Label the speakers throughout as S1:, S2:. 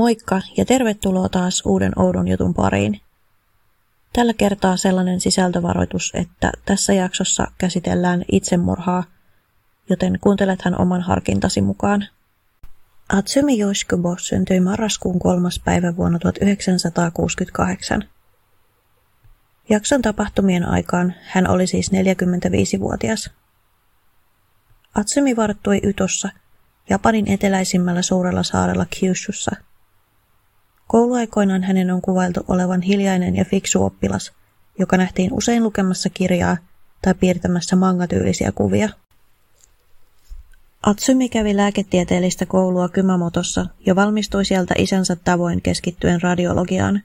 S1: Moikka ja tervetuloa taas uuden oudon jutun pariin. Tällä kertaa sellainen sisältövaroitus, että tässä jaksossa käsitellään itsemurhaa, joten kuuntelethan oman harkintasi mukaan. Atsumi Yoshikubo syntyi marraskuun kolmas päivä vuonna 1968. Jakson tapahtumien aikaan hän oli siis 45-vuotias. Atsumi varttui Ytossa, Japanin eteläisimmällä suurella saarella Kyushussa – Kouluaikoinaan hänen on kuvailtu olevan hiljainen ja fiksu oppilas, joka nähtiin usein lukemassa kirjaa tai piirtämässä mangatyylisiä kuvia. Atsumi kävi lääketieteellistä koulua Kymamotossa ja valmistui sieltä isänsä tavoin keskittyen radiologiaan.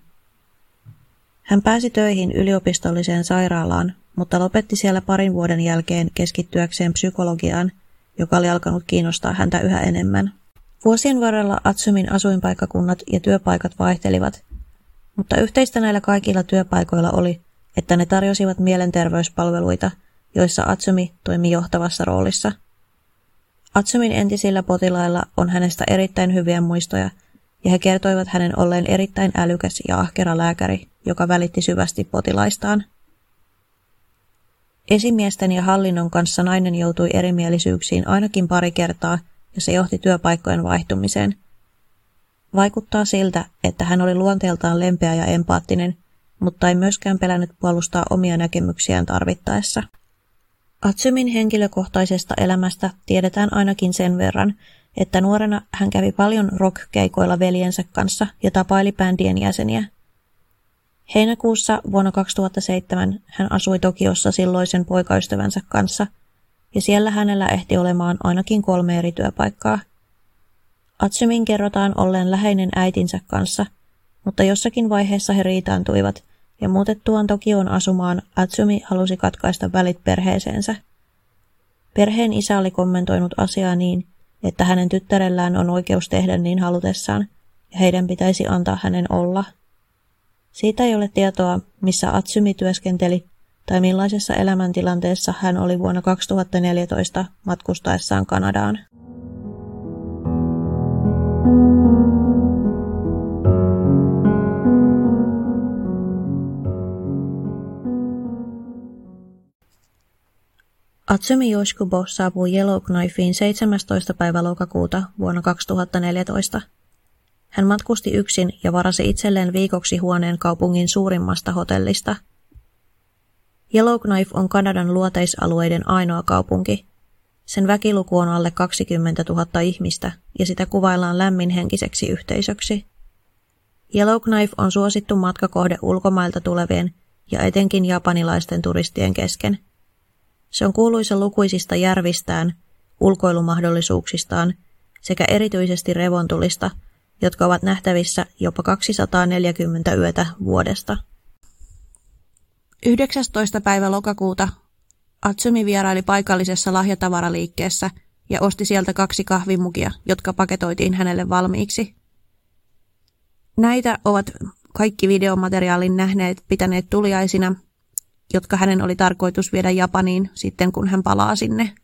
S1: Hän pääsi töihin yliopistolliseen sairaalaan, mutta lopetti siellä parin vuoden jälkeen keskittyäkseen psykologiaan, joka oli alkanut kiinnostaa häntä yhä enemmän. Vuosien varrella Atsumin asuinpaikkakunnat ja työpaikat vaihtelivat, mutta yhteistä näillä kaikilla työpaikoilla oli, että ne tarjosivat mielenterveyspalveluita, joissa Atsumi toimi johtavassa roolissa. Atsumin entisillä potilailla on hänestä erittäin hyviä muistoja, ja he kertoivat hänen olleen erittäin älykäs ja ahkera lääkäri, joka välitti syvästi potilaistaan. Esimiesten ja hallinnon kanssa nainen joutui erimielisyyksiin ainakin pari kertaa – ja se johti työpaikkojen vaihtumiseen. Vaikuttaa siltä, että hän oli luonteeltaan lempeä ja empaattinen, mutta ei myöskään pelännyt puolustaa omia näkemyksiään tarvittaessa. Atsumin henkilökohtaisesta elämästä tiedetään ainakin sen verran, että nuorena hän kävi paljon rock-keikoilla veljensä kanssa ja tapaili bändien jäseniä. Heinäkuussa vuonna 2007 hän asui Tokiossa silloisen poikaystävänsä kanssa – ja siellä hänellä ehti olemaan ainakin kolme eri työpaikkaa. Atsumin kerrotaan olleen läheinen äitinsä kanssa, mutta jossakin vaiheessa he riitaantuivat, ja muutettuaan Tokioon asumaan Atsumi halusi katkaista välit perheeseensä. Perheen isä oli kommentoinut asiaa niin, että hänen tyttärellään on oikeus tehdä niin halutessaan, ja heidän pitäisi antaa hänen olla. Siitä ei ole tietoa, missä Atsumi työskenteli tai millaisessa elämäntilanteessa hän oli vuonna 2014 matkustaessaan Kanadaan. Atsumi Yoshikubo saapui Yellowknifeen 17. päivä lokakuuta vuonna 2014. Hän matkusti yksin ja varasi itselleen viikoksi huoneen kaupungin suurimmasta hotellista – Yellowknife on Kanadan luoteisalueiden ainoa kaupunki. Sen väkiluku on alle 20 000 ihmistä ja sitä kuvaillaan lämminhenkiseksi yhteisöksi. Yellowknife on suosittu matkakohde ulkomailta tulevien ja etenkin japanilaisten turistien kesken. Se on kuuluisa lukuisista järvistään, ulkoilumahdollisuuksistaan sekä erityisesti revontulista, jotka ovat nähtävissä jopa 240 yötä vuodesta. 19. päivä lokakuuta Atsumi vieraili paikallisessa lahjatavaraliikkeessä ja osti sieltä kaksi kahvimukia, jotka paketoitiin hänelle valmiiksi. Näitä ovat kaikki videomateriaalin nähneet pitäneet tuliaisina, jotka hänen oli tarkoitus viedä Japaniin sitten, kun hän palaa sinne.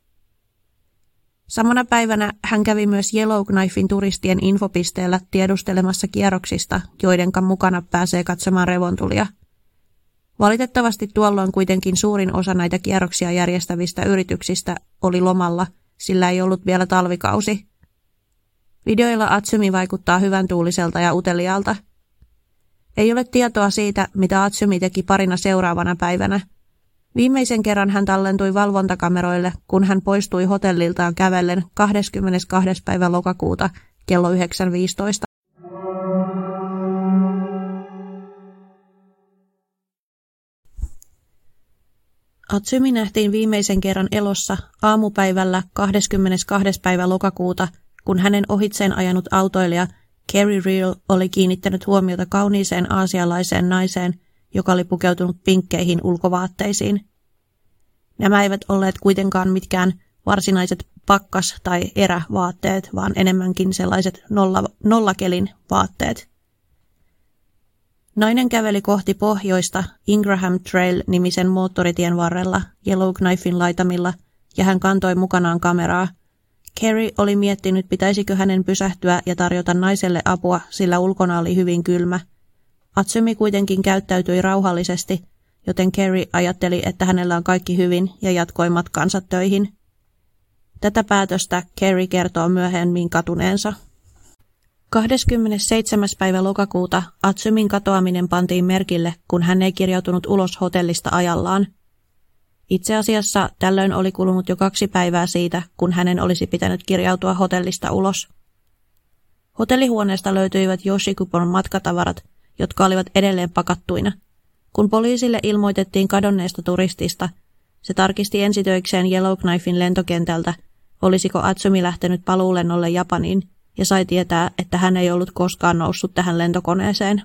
S1: Samana päivänä hän kävi myös Yellowknifein turistien infopisteellä tiedustelemassa kierroksista, joidenka mukana pääsee katsomaan revontulia – Valitettavasti tuolloin kuitenkin suurin osa näitä kierroksia järjestävistä yrityksistä oli lomalla, sillä ei ollut vielä talvikausi. Videoilla Atsumi vaikuttaa hyvän tuuliselta ja uteliaalta. Ei ole tietoa siitä, mitä Atsumi teki parina seuraavana päivänä. Viimeisen kerran hän tallentui valvontakameroille, kun hän poistui hotelliltaan kävellen 22. päivä lokakuuta kello 9.15. Atsumi nähtiin viimeisen kerran elossa aamupäivällä 22. päivä lokakuuta, kun hänen ohitseen ajanut autoilija Kerry Real oli kiinnittänyt huomiota kauniiseen aasialaiseen naiseen, joka oli pukeutunut pinkkeihin ulkovaatteisiin. Nämä eivät olleet kuitenkaan mitkään varsinaiset pakkas- tai erävaatteet, vaan enemmänkin sellaiset nolla, nollakelin vaatteet. Nainen käveli kohti pohjoista Ingraham Trail-nimisen moottoritien varrella Yellowknifein laitamilla ja hän kantoi mukanaan kameraa, Kerry oli miettinyt, pitäisikö hänen pysähtyä ja tarjota naiselle apua, sillä ulkona oli hyvin kylmä. Atsumi kuitenkin käyttäytyi rauhallisesti, joten Kerry ajatteli, että hänellä on kaikki hyvin ja jatkoi matkaansa töihin. Tätä päätöstä Kerry kertoo myöhemmin katuneensa. 27. päivä lokakuuta Atsumin katoaminen pantiin merkille, kun hän ei kirjautunut ulos hotellista ajallaan. Itse asiassa tällöin oli kulunut jo kaksi päivää siitä, kun hänen olisi pitänyt kirjautua hotellista ulos. Hotellihuoneesta löytyivät Yoshikupon matkatavarat, jotka olivat edelleen pakattuina. Kun poliisille ilmoitettiin kadonneesta turistista, se tarkisti ensitöikseen Yellowknifein lentokentältä, olisiko Atsumi lähtenyt paluulennolle Japaniin, ja sai tietää, että hän ei ollut koskaan noussut tähän lentokoneeseen.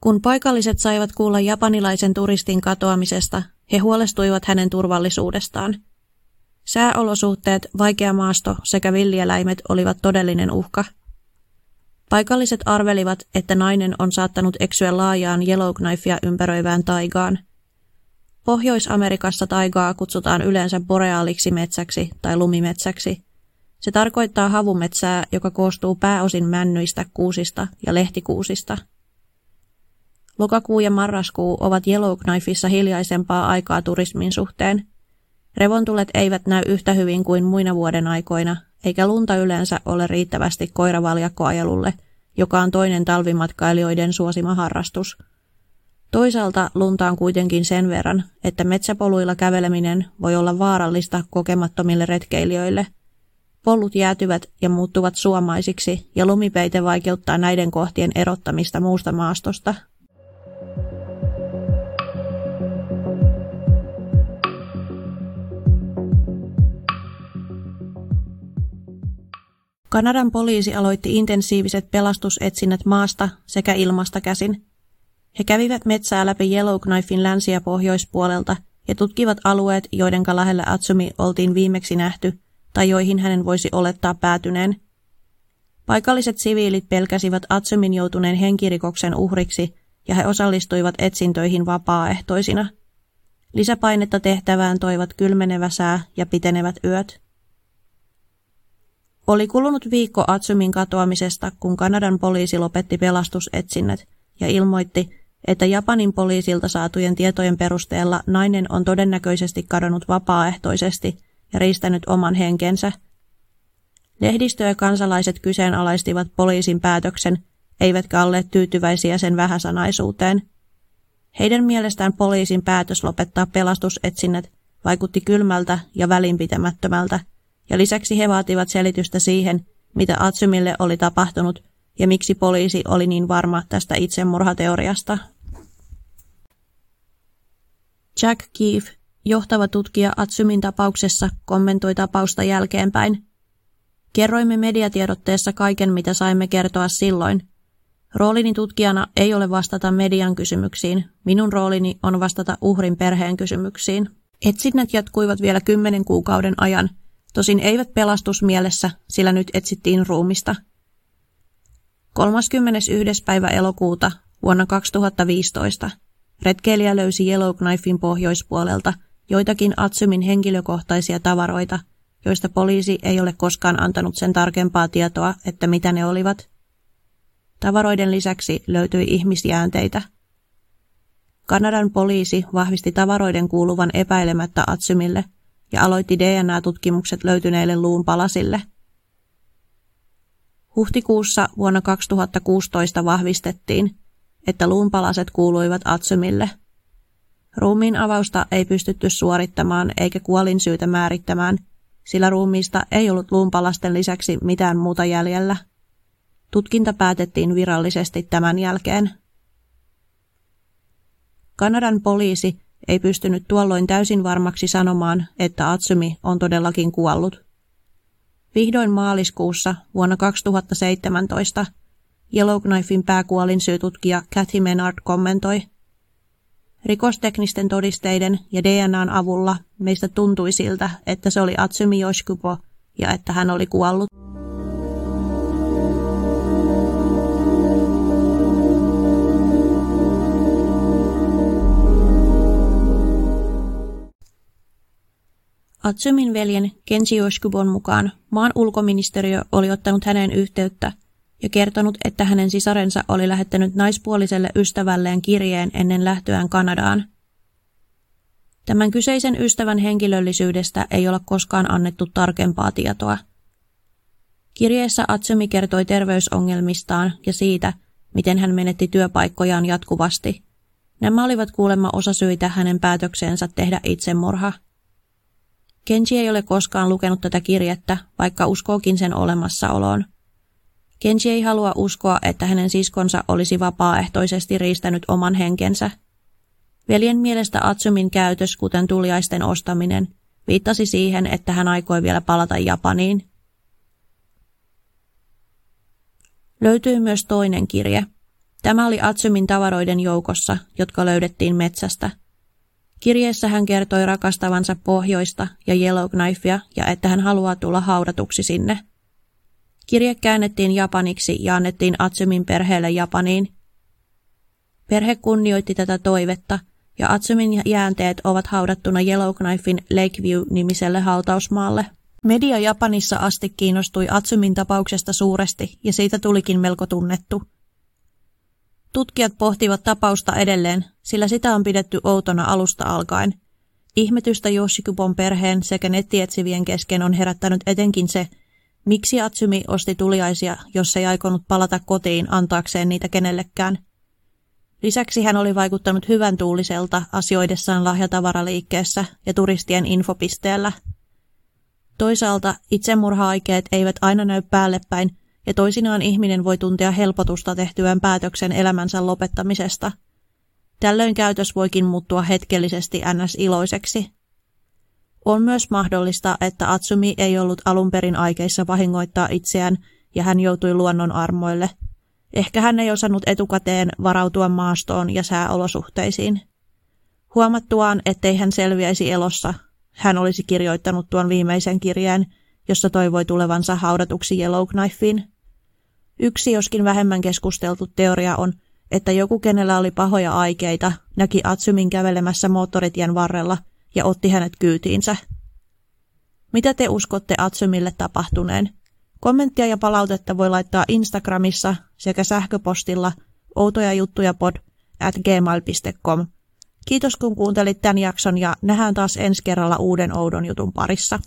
S1: Kun paikalliset saivat kuulla japanilaisen turistin katoamisesta, he huolestuivat hänen turvallisuudestaan. Sääolosuhteet, vaikea maasto sekä villieläimet olivat todellinen uhka. Paikalliset arvelivat, että nainen on saattanut eksyä laajaan Yellowknifea ympäröivään taigaan. Pohjois-Amerikassa taigaa kutsutaan yleensä boreaaliksi metsäksi tai lumimetsäksi – se tarkoittaa havumetsää, joka koostuu pääosin männyistä, kuusista ja lehtikuusista. Lokakuu ja marraskuu ovat Yellowknifeissa hiljaisempaa aikaa turismin suhteen. Revontulet eivät näy yhtä hyvin kuin muina vuoden aikoina, eikä lunta yleensä ole riittävästi koiravaljakkoajelulle, joka on toinen talvimatkailijoiden suosima harrastus. Toisaalta lunta on kuitenkin sen verran, että metsäpoluilla käveleminen voi olla vaarallista kokemattomille retkeilijöille – Pollut jäätyvät ja muuttuvat suomaisiksi ja lumipeite vaikeuttaa näiden kohtien erottamista muusta maastosta. Kanadan poliisi aloitti intensiiviset pelastusetsinnät maasta sekä ilmasta käsin. He kävivät metsää läpi Yellowknifein länsi- ja pohjoispuolelta ja tutkivat alueet, joiden lähellä Atsumi oltiin viimeksi nähty – tai joihin hänen voisi olettaa päätyneen. Paikalliset siviilit pelkäsivät Atsumin joutuneen henkirikoksen uhriksi ja he osallistuivat etsintöihin vapaaehtoisina. Lisäpainetta tehtävään toivat kylmenevä sää ja pitenevät yöt. Oli kulunut viikko Atsumin katoamisesta, kun Kanadan poliisi lopetti pelastusetsinnät ja ilmoitti, että Japanin poliisilta saatujen tietojen perusteella nainen on todennäköisesti kadonnut vapaaehtoisesti – ja riistänyt oman henkensä. Lehdistö ja kansalaiset kyseenalaistivat poliisin päätöksen, eivätkä olleet tyytyväisiä sen vähäsanaisuuteen. Heidän mielestään poliisin päätös lopettaa pelastusetsinnät vaikutti kylmältä ja välinpitämättömältä, ja lisäksi he vaativat selitystä siihen, mitä Atsumille oli tapahtunut ja miksi poliisi oli niin varma tästä itsemurhateoriasta. Jack Keefe Johtava tutkija Atsumin tapauksessa kommentoi tapausta jälkeenpäin. Kerroimme mediatiedotteessa kaiken, mitä saimme kertoa silloin. Roolini tutkijana ei ole vastata median kysymyksiin. Minun roolini on vastata uhrin perheen kysymyksiin. Etsinnät jatkuivat vielä kymmenen kuukauden ajan, tosin eivät pelastusmielessä, sillä nyt etsittiin ruumista. 31. päivä elokuuta vuonna 2015 retkeilijä löysi Yellowknifein pohjoispuolelta – joitakin Atsumin henkilökohtaisia tavaroita, joista poliisi ei ole koskaan antanut sen tarkempaa tietoa, että mitä ne olivat. Tavaroiden lisäksi löytyi ihmisjäänteitä. Kanadan poliisi vahvisti tavaroiden kuuluvan epäilemättä Atsumille ja aloitti DNA-tutkimukset löytyneille luun palasille. Huhtikuussa vuonna 2016 vahvistettiin, että luunpalaset kuuluivat Atsumille – Ruumiin avausta ei pystytty suorittamaan eikä kuolin syytä määrittämään, sillä ruumiista ei ollut luunpalasten lisäksi mitään muuta jäljellä. Tutkinta päätettiin virallisesti tämän jälkeen. Kanadan poliisi ei pystynyt tuolloin täysin varmaksi sanomaan, että Atsumi on todellakin kuollut. Vihdoin maaliskuussa vuonna 2017 Yellowknifein pääkuolinsyytutkija Kathy Menard kommentoi – Rikosteknisten todisteiden ja DNAn avulla meistä tuntui siltä, että se oli Atsumi Yoshikubo ja että hän oli kuollut. Atsumin veljen Kenji Yoshikubon mukaan maan ulkoministeriö oli ottanut häneen yhteyttä ja kertonut, että hänen sisarensa oli lähettänyt naispuoliselle ystävälleen kirjeen ennen lähtöään Kanadaan. Tämän kyseisen ystävän henkilöllisyydestä ei ole koskaan annettu tarkempaa tietoa. Kirjeessä Atsumi kertoi terveysongelmistaan ja siitä, miten hän menetti työpaikkojaan jatkuvasti. Nämä olivat kuulemma osasyitä hänen päätökseensä tehdä itsemurha. Kenji ei ole koskaan lukenut tätä kirjettä, vaikka uskookin sen olemassaoloon. Kenji ei halua uskoa, että hänen siskonsa olisi vapaaehtoisesti riistänyt oman henkensä. Veljen mielestä Atsumin käytös, kuten tuliaisten ostaminen, viittasi siihen, että hän aikoi vielä palata Japaniin. Löytyy myös toinen kirje. Tämä oli Atsumin tavaroiden joukossa, jotka löydettiin metsästä. Kirjeessä hän kertoi rakastavansa pohjoista ja Yellowknifea ja että hän haluaa tulla haudatuksi sinne. Kirje käännettiin japaniksi ja annettiin Atsumin perheelle Japaniin. Perhe kunnioitti tätä toivetta ja Atsumin jäänteet ovat haudattuna Yellowknifein Lakeview-nimiselle hautausmaalle. Media Japanissa asti kiinnostui Atsumin tapauksesta suuresti ja siitä tulikin melko tunnettu. Tutkijat pohtivat tapausta edelleen, sillä sitä on pidetty outona alusta alkaen. Ihmetystä Yoshikubon perheen sekä nettietsivien kesken on herättänyt etenkin se, miksi Atsumi osti tuliaisia, jos ei aikonut palata kotiin antaakseen niitä kenellekään. Lisäksi hän oli vaikuttanut hyvän tuuliselta asioidessaan lahjatavaraliikkeessä ja turistien infopisteellä – Toisaalta itsemurha-aikeet eivät aina näy päälle päin, ja toisinaan ihminen voi tuntea helpotusta tehtyään päätöksen elämänsä lopettamisesta. Tällöin käytös voikin muuttua hetkellisesti ns-iloiseksi. On myös mahdollista, että Atsumi ei ollut alun perin aikeissa vahingoittaa itseään ja hän joutui luonnon armoille. Ehkä hän ei osannut etukäteen varautua maastoon ja sääolosuhteisiin. Huomattuaan, ettei hän selviäisi elossa, hän olisi kirjoittanut tuon viimeisen kirjeen, jossa toivoi tulevansa haudatuksi Yellowknifeen. Yksi joskin vähemmän keskusteltu teoria on, että joku, kenellä oli pahoja aikeita, näki Atsumin kävelemässä moottoritien varrella ja otti hänet kyytiinsä. Mitä te uskotte Atsumille tapahtuneen? Kommenttia ja palautetta voi laittaa Instagramissa sekä sähköpostilla outoja juttuja pod at gmail.com. Kiitos kun kuuntelit tämän jakson ja nähdään taas ensi kerralla uuden oudon jutun parissa.